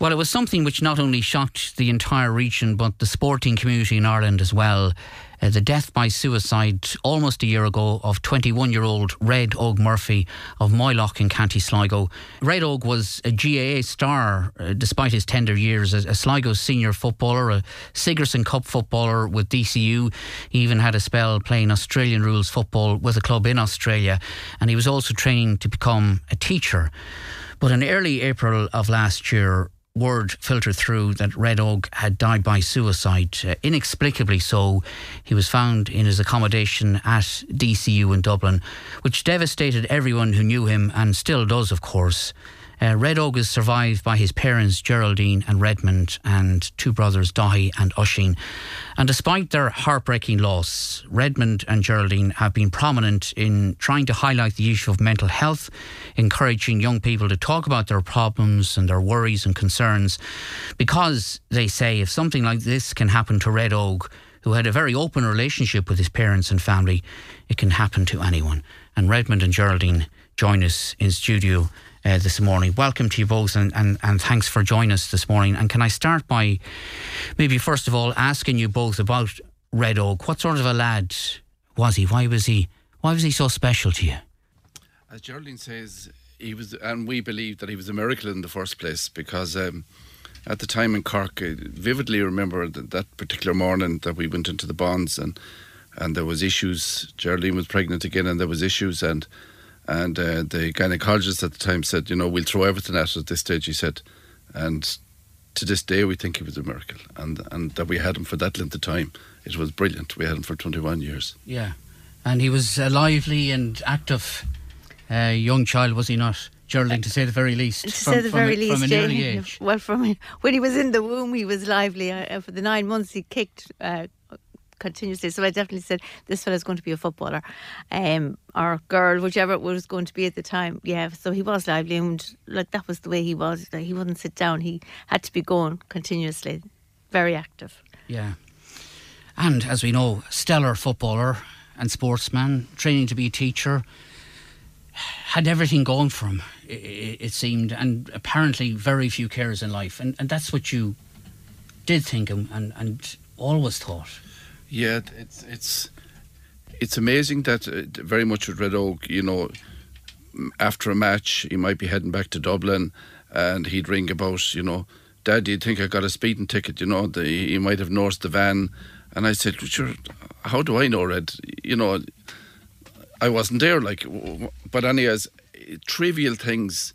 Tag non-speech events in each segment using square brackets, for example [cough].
Well, it was something which not only shocked the entire region, but the sporting community in Ireland as well. Uh, the death by suicide almost a year ago of 21 year old Red Og Murphy of Moylough in County Sligo. Red Og was a GAA star uh, despite his tender years, a, a Sligo senior footballer, a Sigerson Cup footballer with DCU. He even had a spell playing Australian rules football with a club in Australia, and he was also training to become a teacher. But in early April of last year, word filtered through that Red Og had died by suicide, uh, inexplicably so. He was found in his accommodation at DCU in Dublin, which devastated everyone who knew him and still does, of course. Uh, Red Og is survived by his parents Geraldine and Redmond and two brothers Dahi and Oisín. And despite their heartbreaking loss, Redmond and Geraldine have been prominent in trying to highlight the issue of mental health, encouraging young people to talk about their problems and their worries and concerns. Because they say if something like this can happen to Red Og, who had a very open relationship with his parents and family, it can happen to anyone. And Redmond and Geraldine join us in studio uh, this morning. Welcome to you both and, and, and thanks for joining us this morning. And can I start by maybe first of all asking you both about Red Og? What sort of a lad was he? Why was he why was he so special to you? As Geraldine says, he was, and we believe that he was a miracle in the first place because um, at the time in Cork, I vividly remember that, that particular morning that we went into the Bons and and there was issues. Geraldine was pregnant again, and there was issues and and uh, the gynecologist at the time said, you know, we'll throw everything at it at this stage. He said, and to this day we think he was a miracle, and and that we had him for that length of time. It was brilliant. We had him for 21 years. Yeah, and he was a lively and active uh, young child, was he not? Geraldine, to say the very least. To say the very [laughs] a, least, from an Jane, early age. Well, from when he was in the womb, he was lively. Uh, for the nine months, he kicked uh, continuously. So I definitely said this fella's going to be a footballer, um, or girl, whichever it was going to be at the time. Yeah, so he was lively, and like that was the way he was. Like, he wouldn't sit down. He had to be going continuously, very active. Yeah, and as we know, stellar footballer and sportsman, training to be a teacher. Had everything going for him, it, it seemed, and apparently very few cares in life, and, and that's what you did think and, and, and always thought. Yeah, it's it's it's amazing that uh, very much with Red Og, you know, after a match he might be heading back to Dublin, and he'd ring about, you know, Dad, do you think I got a speeding ticket? You know, the, he might have noticed the van, and I said, sure, how do I know, Red? You know, I wasn't there, like, but anyways, trivial things,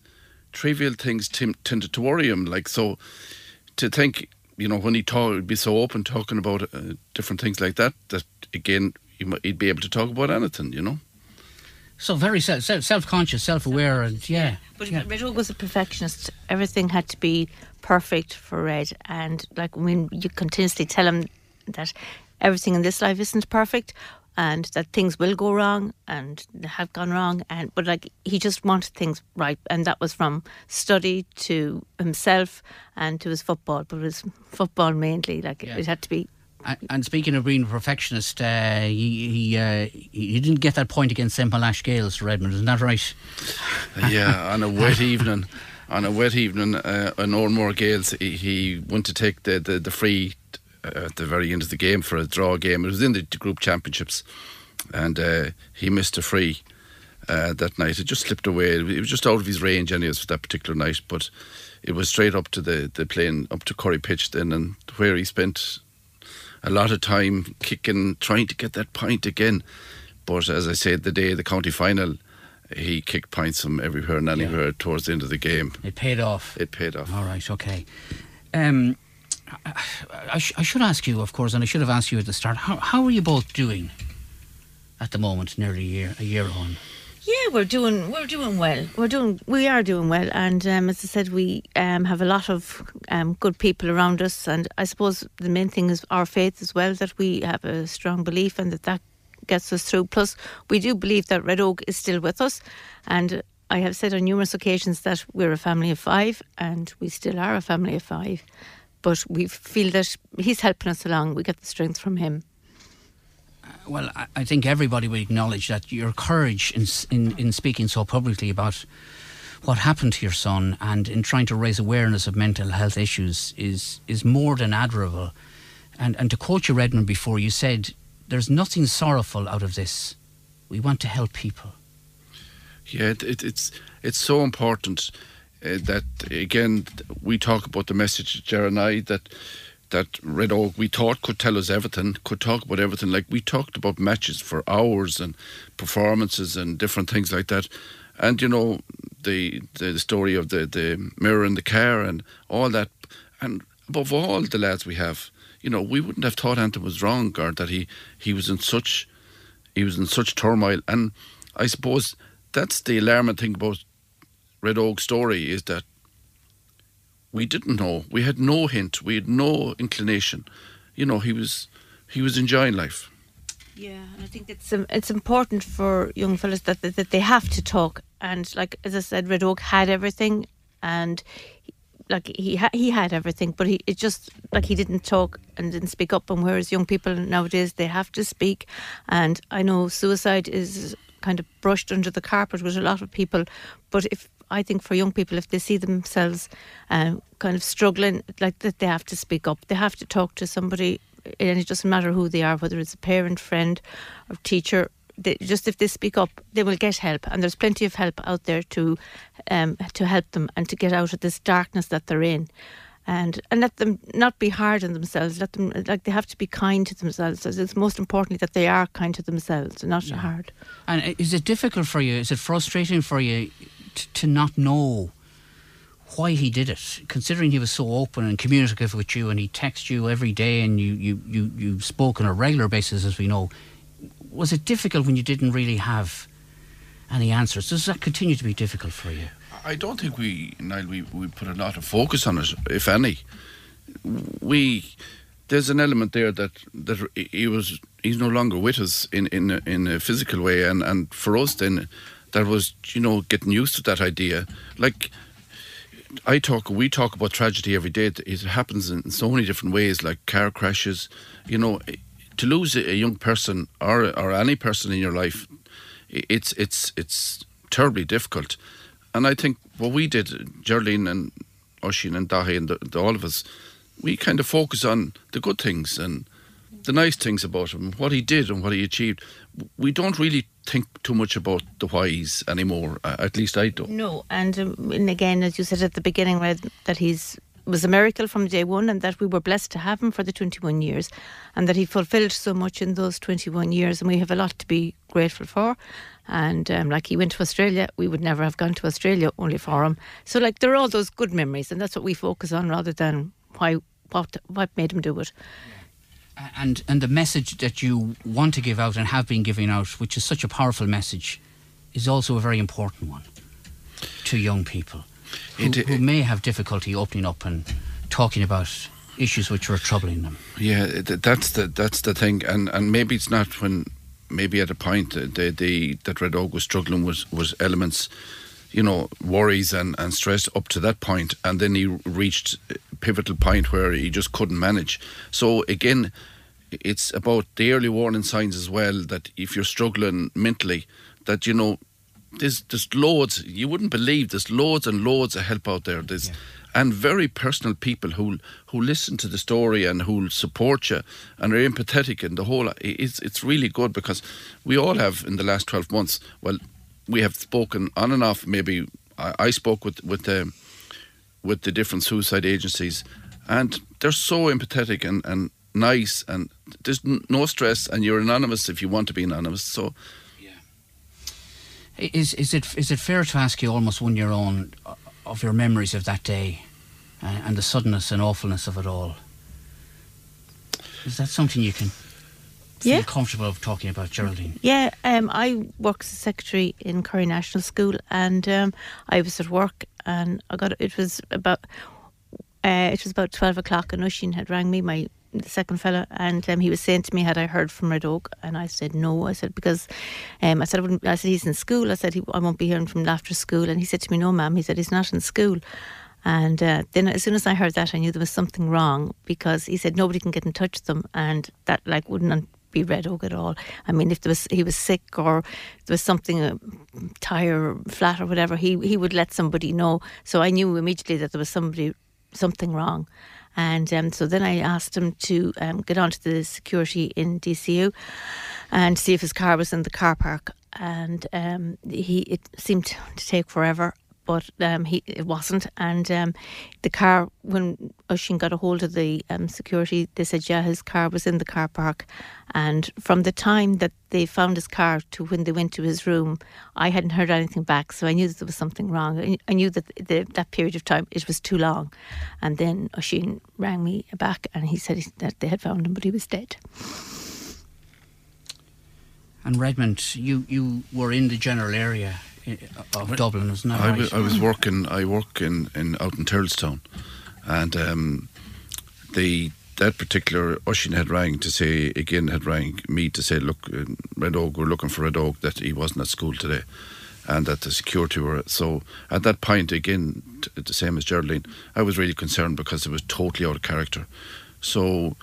trivial things t- tended to worry him, like so. To think you know, when he talk, he'd be so open talking about uh, different things like that, that again, he'd be able to talk about anything, you know. So very self self conscious, self aware, and yeah. But yeah. Red Og was a perfectionist. Everything had to be perfect for Red, and like when you continuously tell him that everything in this life isn't perfect, and that things will go wrong and have gone wrong and but like he just wanted things right and that was from study to himself and to his football but it was football mainly like yeah. it had to be and, and speaking of being a perfectionist, uh, he he, uh, he didn't get that point against St Pol Gales, Redmond, isn't that right? [laughs] yeah, on a wet evening, on a wet evening, uh, on Owenmore Gaels, he, he went to take the, the, the free at the very end of the game for a draw game. It was in the group championships, and uh, he missed a free uh, that night. It just slipped away. It was just out of his range, anyways, for that particular night. But it was straight up to the the plane, up to Curry Pitch then, and where he spent a lot of time kicking, trying to get that point again. But as I said, the day of the county final, he kicked points from everywhere and anywhere yeah. towards the end of the game. It paid off. It paid off. All right, okay. Um, I, sh- I, should ask you, of course, and I should have asked you at the start. How, how are you both doing at the moment, nearly a year, a year on? Yeah, we're doing we're doing well. We're doing we are doing well, and um, as I said, we um, have a lot of um, good people around us, and I suppose the main thing is our faith as well. That we have a strong belief, and that that gets us through. Plus, we do believe that Red Og is still with us, and I have said on numerous occasions that we're a family of five, and we still are a family of five but we feel that he's helping us along. We get the strength from him. Uh, well, I, I think everybody would acknowledge that your courage in, in, in speaking so publicly about what happened to your son and in trying to raise awareness of mental health issues is is more than admirable. And and to quote you, Redmond, before you said, "There's nothing sorrowful out of this. We want to help people." Yeah, it, it, it's it's so important uh, that again we talk about the message, and I, that that Red Og we thought could tell us everything, could talk about everything. Like we talked about matches for hours and performances and different things like that. And you know the the story of the the mirror in the car and all that, and above all the lads we have, you know, we wouldn't have thought Anton was wrong or that he he was in such he was in such turmoil. And I suppose that's the alarming thing about Red Og's story is that we didn't know. We had no hint. We had no inclination. You know, he was he was enjoying life. Yeah, and I think it's um, it's important for young fellas that, that that they have to talk. And like as I said, Red Og had everything, and he, like he ha- he had everything, but he it just like he didn't talk and didn't speak up. And whereas young people nowadays they have to speak, and I know suicide is kind of brushed under the carpet with a lot of people, but if I think for young people, if they see themselves um, kind of struggling, like that, they have to speak up. They have to talk to somebody, and it doesn't matter who they are, whether it's a parent, friend, or teacher. They, just if they speak up, they will get help, and there's plenty of help out there to um, to help them and to get out of this darkness that they're in. And, and let them not be hard on themselves. Let them like they have to be kind to themselves. It's most importantly that they are kind to themselves and not yeah. hard. And is it difficult for you? Is it frustrating for you to not know why he did it, considering he was so open and communicative with you and he texts you every day and you, you, you, you spoke on a regular basis, as we know. Was it difficult when you didn't really have any answers? Does that continue to be difficult for you? I don't think we, Niall, we, we put a lot of focus on it, if any. We there's an element there that that he was he's no longer with us in in in a physical way, and and for us then that was you know getting used to that idea. Like I talk, we talk about tragedy every day. It happens in so many different ways, like car crashes. You know, to lose a young person or or any person in your life, it's it's it's terribly difficult. And I think what we did, Geraldine and Oisín and Dahi and the, the, all of us, we kind of focus on the good things and the nice things about him, what he did and what he achieved. We don't really think too much about the whys anymore. Uh, at least I don't. No, and, um, and again, as you said at the beginning, that he's was a miracle from day one, and that we were blessed to have him for the 21 years, and that he fulfilled so much in those 21 years, and we have a lot to be grateful for. And um, like he went to Australia, we would never have gone to Australia only for him. So like there are all those good memories, and that's what we focus on rather than why what what made him do it. Yeah and and the message that you want to give out and have been giving out, which is such a powerful message, is also a very important one to young people who, it, it, who may have difficulty opening up and talking about issues which are troubling them. Yeah, that's the that's the thing, and and maybe it's not when maybe at a point uh, the, the that Red Og was struggling was was elements you know, worries and, and stress up to that point, and then he reached a pivotal point where he just couldn't manage. So again, it's about the early warning signs as well that if you're struggling mentally, that you know, there's there's loads you wouldn't believe there's loads and loads of help out there. There's yeah. and very personal people who who listen to the story and who support you and are empathetic and the whole. It's it's really good because we all have in the last twelve months. Well, we have spoken on and off. Maybe I, I spoke with with the with the different suicide agencies, and they're so empathetic and and nice, and there's no stress, and you're anonymous if you want to be anonymous. So. yeah, Is is it is it fair to ask you almost one year on uh, of your memories of that day, uh, and the suddenness and awfulness of it all? Is that something you can yeah. comfortable of talking about Geraldine? Yeah, um, I work as a secretary in Curry National School, and um, I was at work, and I got it was about uh, it was about twelve o'clock, and Oisín had rang me, my the second fella, and um, he was saying to me, "Had I heard from Red Og?" And I said, "No." I said because um, I said I, I, said he's in school. I said he, I won't be hearing from after school, and he said to me, "No, ma'am." He said he's not in school. And uh, then, as soon as I heard that, I knew there was something wrong because he said nobody can get in touch with them, and that like wouldn't be Red Og at all. I mean, if there was he was sick or there was something a tire flat or whatever, he he would let somebody know. So I knew immediately that there was somebody something wrong. And um, so then I asked him to um, get onto the security in DCU and see if his car was in the car park. And um, he it seemed to take forever but um, he it wasn't. And um, the car, when Oisín got a hold of the um, security, they said, yeah, his car was in the car park. And from the time that they found his car to when they went to his room, I hadn't heard anything back, so I knew that there was something wrong. I knew that the, that period of time it was too long. And then Oisín rang me back, and he said that they had found him, but he was dead. And Redmond, you, you were in the general area of Dublin, isn't that I, right? I was working. I work in, in out in Tyrrelstown, and um, the that particular Oisín had rang to say again had rang me to say look uh, Red Og we're looking for Red Og that he wasn't at school today and that the security were so at that point again t- the same as Geraldine I was really concerned because it was totally out of character so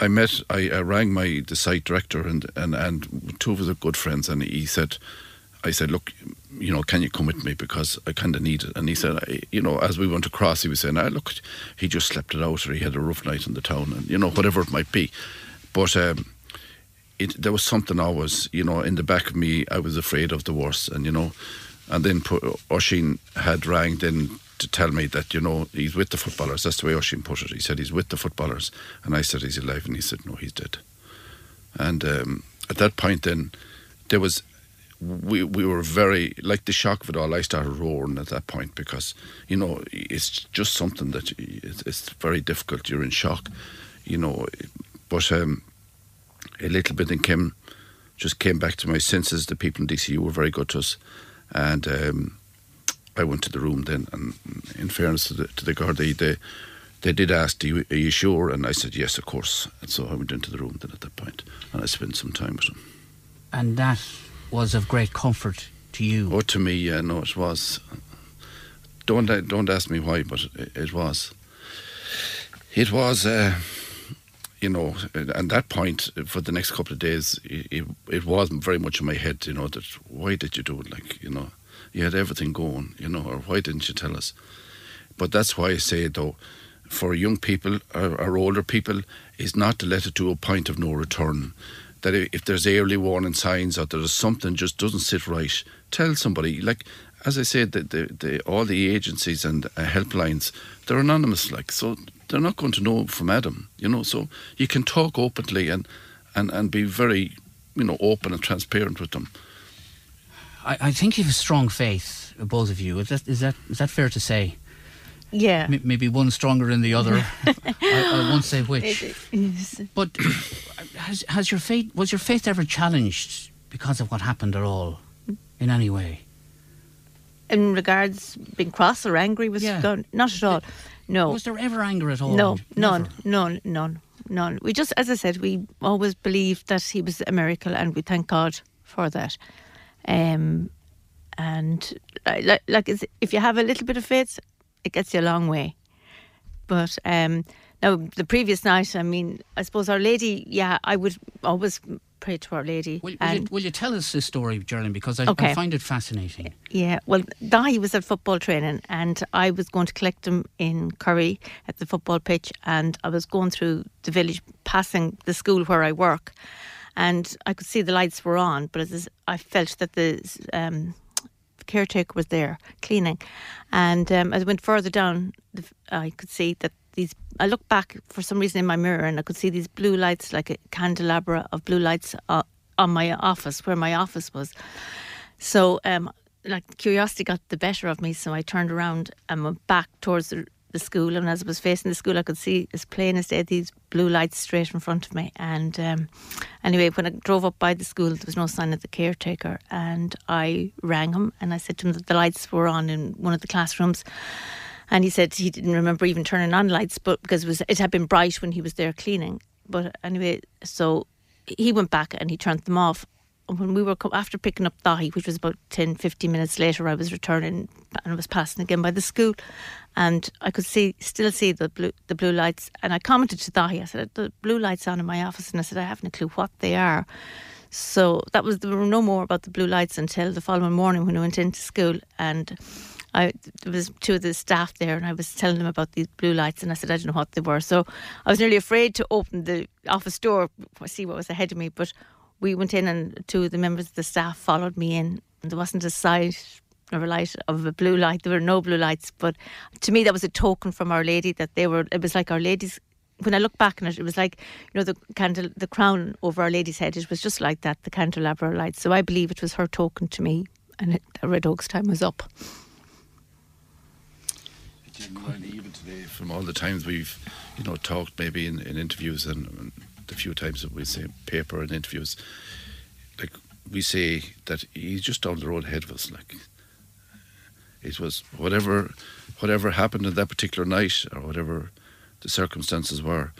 I met I, I rang my the site director and, and and two of his good friends and he said I said, look, you know, can you come with me because I kind of need it. And he said, I, you know, as we went across, he was saying, ah, look, he just slept it out or he had a rough night in the town and, you know, whatever it might be. But um, it, there was something always, you know, in the back of me, I was afraid of the worst. And, you know, and then Oisín had rang then to tell me that, you know, he's with the footballers. That's the way Oisín put it. He said he's with the footballers. And I said, he's alive. And he said, no, he's dead. And um, at that point then, there was we we were very like the shock of it all. I started roaring at that point because you know it's just something that it's very difficult. You're in shock, you know. But um, a little bit in came, just came back to my senses. The people in DCU were very good to us, and um, I went to the room then. And in fairness to the to the guard, they they, they did ask, "Are you, are you sure?" And I said, "Yes, of course." And so I went into the room then at that point, and I spent some time with them. And that was of great comfort to you. Oh, to me, yeah, no, it was. Don't don't ask me why, but it, it was. It was, uh, you know, at that point for the next couple of days, it, it, was very much in my head, you know, that why did you do it? Like, you know, you had everything going, you know, or why didn't you tell us? But that's why I say, though, for young people or, or older people, is not to let it to a point of no return that if there's early warning signs or there's something just doesn't sit right, tell somebody. Like as I said, the, the, the all the agencies and uh, helplines, they're anonymous. Like so, they're not going to know from Adam. You know, so you can talk openly and and and be very, you know, open and transparent with them. I, I think you have a strong faith, both of you. Is that is that is that fair to say? Yeah. M- maybe one stronger than the other. [laughs] I, I, won't say which. but has has your faith was your faith ever challenged because of what happened at all, in any way? In regards being cross or angry with yeah. God, not at all. No. Was there ever anger at all? No, none, none, none, none. We just, as I said, we always believed that he was a miracle, and we thank God for that. Um, and like, like if you have a little bit of faith, it gets you a long way. But um, now, the previous night, I mean, I suppose Our Lady, yeah, I would always pray to Our Lady. Will, will, you, will you, tell us this story, Geraldine? Because I, okay. I, find it fascinating. Yeah, well, Dahi was at football training and I was going to collect him in Curry at the football pitch and I was going through the village, passing the school where I work. And I could see the lights were on, but I felt that the um, caretaker was there cleaning. And um, as I went further down, I could see that these. I looked back for some reason in my mirror, and I could see these blue lights, like a candelabra of blue lights, uh, on my office where my office was. So, um, like curiosity got the better of me, so I turned around and went back towards the the school, and as I was facing the school, I could see as plain as day these blue lights straight in front of me. And um, anyway, when I drove up by the school, there was no sign of the caretaker, and I rang him and I said to him that the lights were on in one of the classrooms. And he said he didn't remember even turning on lights, but because it was it had been bright when he was there cleaning. But anyway, so he went back and he turned them off. When we were after picking up Dahi, which was about 10, 15 minutes later, I was returning and I was passing again by the school, and I could see still see the blue the blue lights. And I commented to Dahi, I said, "The blue lights on in my office," and I said, "I haven't a clue what they are." So that was there were no more about the blue lights until the following morning when I went into school and. I there was two of the staff there, and I was telling them about these blue lights, and I said I don't know what they were. So I was nearly afraid to open the office door, see what was ahead of me. But we went in, and two of the members of the staff followed me in, and there wasn't a sight or a light of a blue light. There were no blue lights, but to me that was a token from Our Lady that they were. It was like Our Lady's. When I look back on it, it was like you know the candle, the crown over Our Lady's head. It was just like that, the candelabra lights. So I believe it was her token to me, and it, Red Og's time was up. Even today, from all the times we've, you know, talked maybe in, in interviews and, and the few times that we say paper and interviews, like we say that he's just down the road ahead of us. Like it was whatever, whatever happened in that particular night or whatever the circumstances were,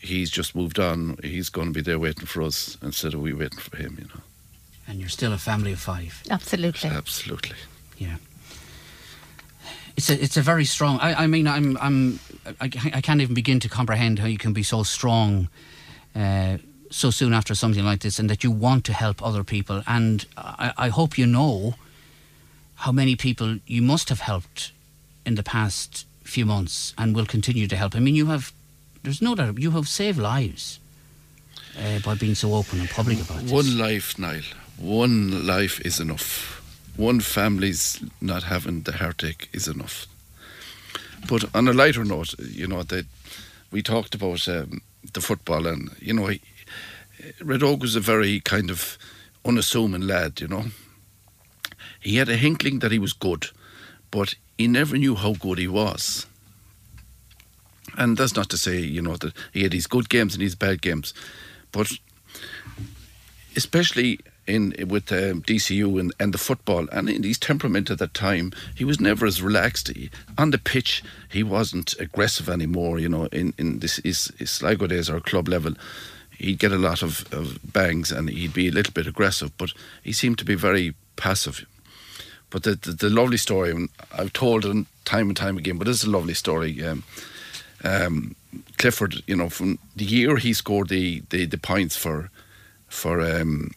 he's just moved on. He's going to be there waiting for us instead of we waiting for him. You know, And you're still a family of five. Absolutely. absolutely. Yeah. It's a it's a very strong. I, I mean I'm I'm I, I can't even begin to comprehend how you can be so strong, uh, so soon after something like this, and that you want to help other people. And I, I hope you know how many people you must have helped in the past few months, and will continue to help. I mean, you have. There's no doubt you have saved lives uh, by being so open and public about this. One life, Niall. One life is enough. One family's not having the heartache is enough. But on a lighter note, you know that we talked about um, the football, and you know, Red Og was a very kind of unassuming lad. You know, he had a hinkling that he was good, but he never knew how good he was. And that's not to say, you know, that he had his good games and his bad games, but especially in with um, DCU and, and the football and in his temperament at that time, he was never as relaxed. He, on the pitch, he wasn't aggressive anymore. You know, in in this his, his Sligo days or club level, he'd get a lot of, of bangs and he'd be a little bit aggressive, but he seemed to be very passive. But the the, the lovely story, and I've told it time and time again, but it's a lovely story. Um, um, Clifford, you know, from the year he scored the, the, the points for for um,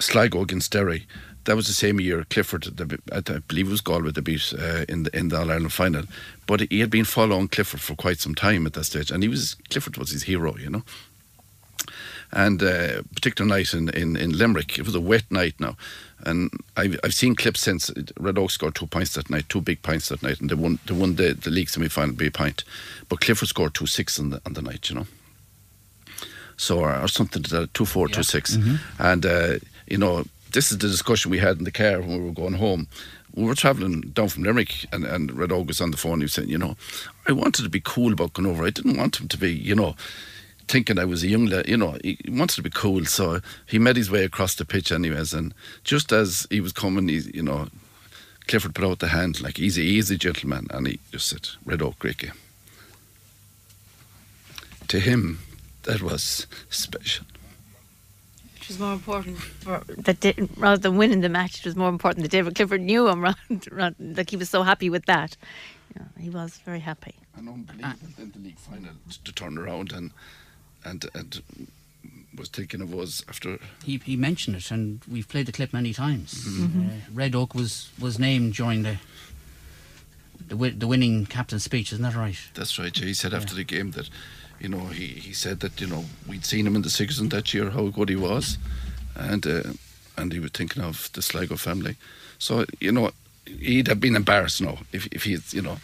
Sligo against Derry, that was the same year Clifford, I believe it was Galway, the beat uh, in the in the All Ireland final. But he had been following Clifford for quite some time at that stage, and he was Clifford was his hero, you know. And uh, particular night in, in, in Limerick, it was a wet night now, and I've, I've seen clips since Red Og scored two points that night, two big points that night, and they won they won the, the league semi final by a point. But Clifford scored two six on the on the night, you know. So or, or something to that, two four, two six, and uh, you know this is the discussion we had in the car when we were going home. We were travelling down from Limerick, and, and Red Og was on the phone. He was saying, you know, I wanted to be cool about going over. I didn't want him to be, you know, thinking I was a young lad. You know, he wanted to be cool, so he made his way across the pitch, anyways. And just as he was coming, he, you know, Clifford put out the hand like Easy, a gentleman, and he just said, "Red Og, great game." To him, that was special. Which was more important for that day, rather than winning the match. It was more important that David Clifford knew him, [laughs] rather, rather, like he was so happy with that. Yeah, he was very happy. An unbelievable in the league final to turn around and and and was taken of us after he, he mentioned it, and we've played the clip many times. Uh, Red Og was, was named during the the, wi- the winning captain's speech, isn't that right? That's right. Yeah. He said after the game that, you know, he, he said that you know we'd seen him in the Sigerson that year how good he was, and uh, and he was thinking of the Sligo family. So you know, he'd have been embarrassed now if if he's you know.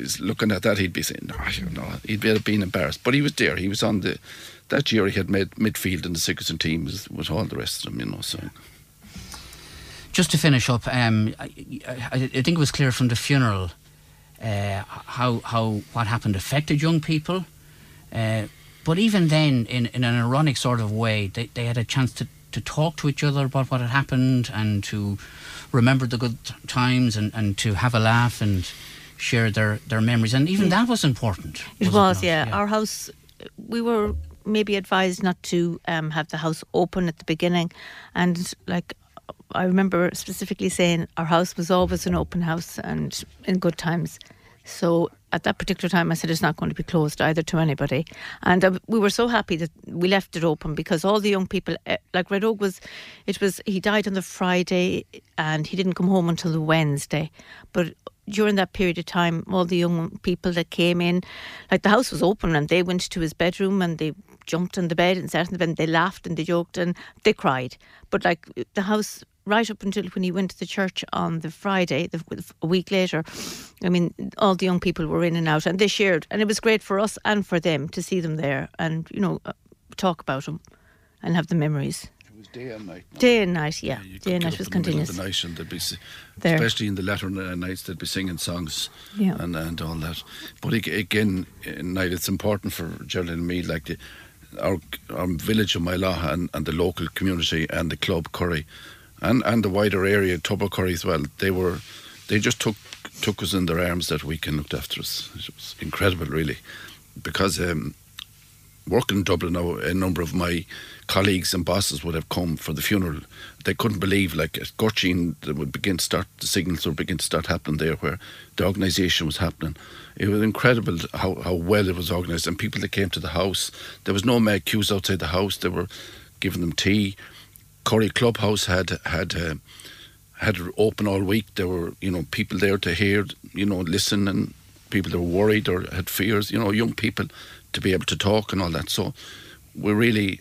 Is looking at that, he'd be saying, "No, you know," he'd be been embarrassed. But he was there. He was on the. That year, he had made midfield in the Sigerson team with, with all the rest of them, you know. So Just to finish up, um, I, I, I think it was clear from the funeral uh, how how what happened affected young people. Uh, but even then, in, in an ironic sort of way, they, they had a chance to, to talk to each other about what had happened and to remember the good times and, and to have a laugh and share their, their memories. And even that was important. It was was, not? yeah. Our house, we were maybe advised not to um, have the house open at the beginning, and like I remember specifically saying our house was always an open house and in good times. So at that particular time, I said it's not going to be closed either to anybody. And uh, we were so happy that we left it open because all the young people, uh, like Red Og was, it was, he died on the Friday and he didn't come home until the Wednesday. But during that period of time, all the young people that came in, like the house was open and they went to his bedroom and they jumped on the bed and sat in the bed and they laughed and they joked and they cried. But like the house right up until when he went to the church on the Friday, the, a week later, I mean, all the young people were in and out and they shared. And it was great for us and for them to see them there and, you know, uh, talk about them and have the memories. It was day and night. Day and night, yeah. you day and night up was in the middle continuous. the night and they'd be, There. especially in the latter nights, they'd be singing songs Yeah. and, and all that. But again, night, it's important for Geraldine and me, like the, our, our village of Mailaha and, and the local community and the club Curry and, and the wider area, Curry as well. They were, they just took took us in their arms that week and looked after us. It was incredible, really, because um, working in Dublin now, a number of my colleagues and bosses would have come for the funeral. They couldn't believe, like at Gurchin, they would begin to start, the signals would begin to start happening there where the organisation was happening. It was incredible how, how well it was organised. And people that came to the house, there was no mad queues outside the house. They were giving them tea. Curry Clubhouse had had uh, had open all week. There were you know people there to hear, you know, listen, and people that were worried or had fears. You know, young people to be able to talk and all that. So we really,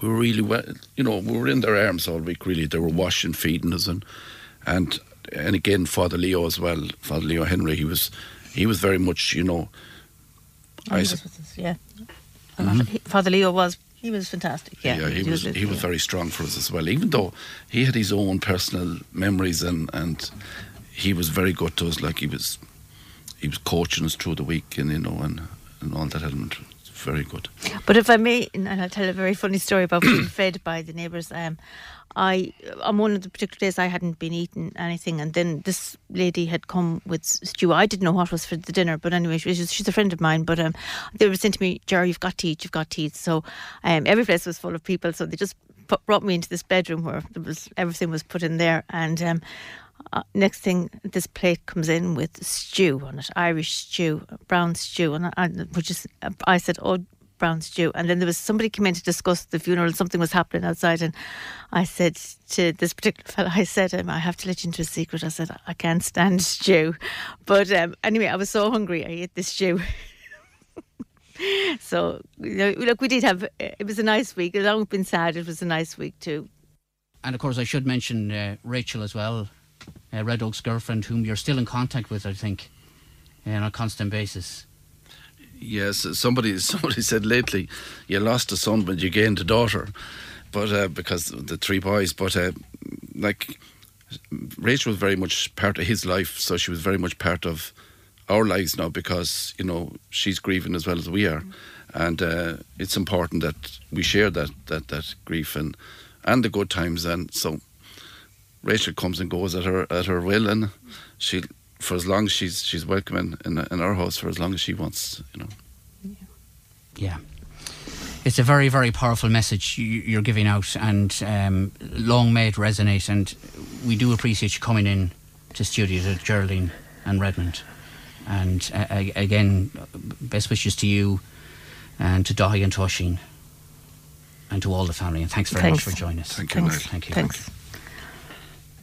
we were really well. You know, we were in their arms all week. Really, they were washing, feeding us, and and and again, Father Leo as well. Father Leo Henry. He was he was very much you know. I was with us, yeah. A lot of- he- Father Leo was, he was fantastic. Yeah, he was he was yeah. very strong for us as well. Even though he had his own personal memories and and he was very good to us. Like he was he was coaching us through the week and you know and and all that element. Very good. But if I may, and I'll tell a very funny story about being [coughs] fed by the neighbours. Um, I on one of the particular days I hadn't been eating anything, and then this lady had come with stew. I didn't know what was for the dinner, but anyway, she was, she's a friend of mine. But um, they were saying to me, "Jerry, you've got to eat. You've got to eat." So um, every place was full of people, so they just put, brought me into this bedroom where was everything was put in there, and. Um, uh, next thing, this plate comes in with stew on it, Irish stew, brown stew, and I, which is I said, "Oh, brown stew." And then there was somebody came in to discuss the funeral. and Something was happening outside, and I said to this particular [laughs] fellow, I said, um, "I have to let you into a secret." I said, "I can't stand [laughs] stew," but um, anyway, I was so hungry, I ate the stew. [laughs] so, you know, look, we did have. It was a nice week. It's been sad, it was a nice week too. And of course, I should mention uh, Rachel as well, uh, Red Og's girlfriend, whom you're still in contact with, I think, uh, on a constant basis. Yes, somebody [laughs] somebody said lately, you lost a son, but you gained a daughter, but uh, because the three boys. But uh, like Rachel was very much part of his life, so she was very much part of our lives now because you know she's grieving as well as we are, and uh, it's important that we share that that that grief and and the good times. And so Rachel comes and goes at her at her will, and she for as long as she's she's welcome in, in in our house for as long as she wants, you know. Yeah. It's a very, very powerful message you- you're giving out, and um, long may it resonate. And we do appreciate you coming in to studio to Geraldine and Redmond. And uh, again, best wishes to you and to Dahi and Toshing and to all the family. And thanks very much for joining us. Thank you, Thanks. Niall. Thank you. Thanks.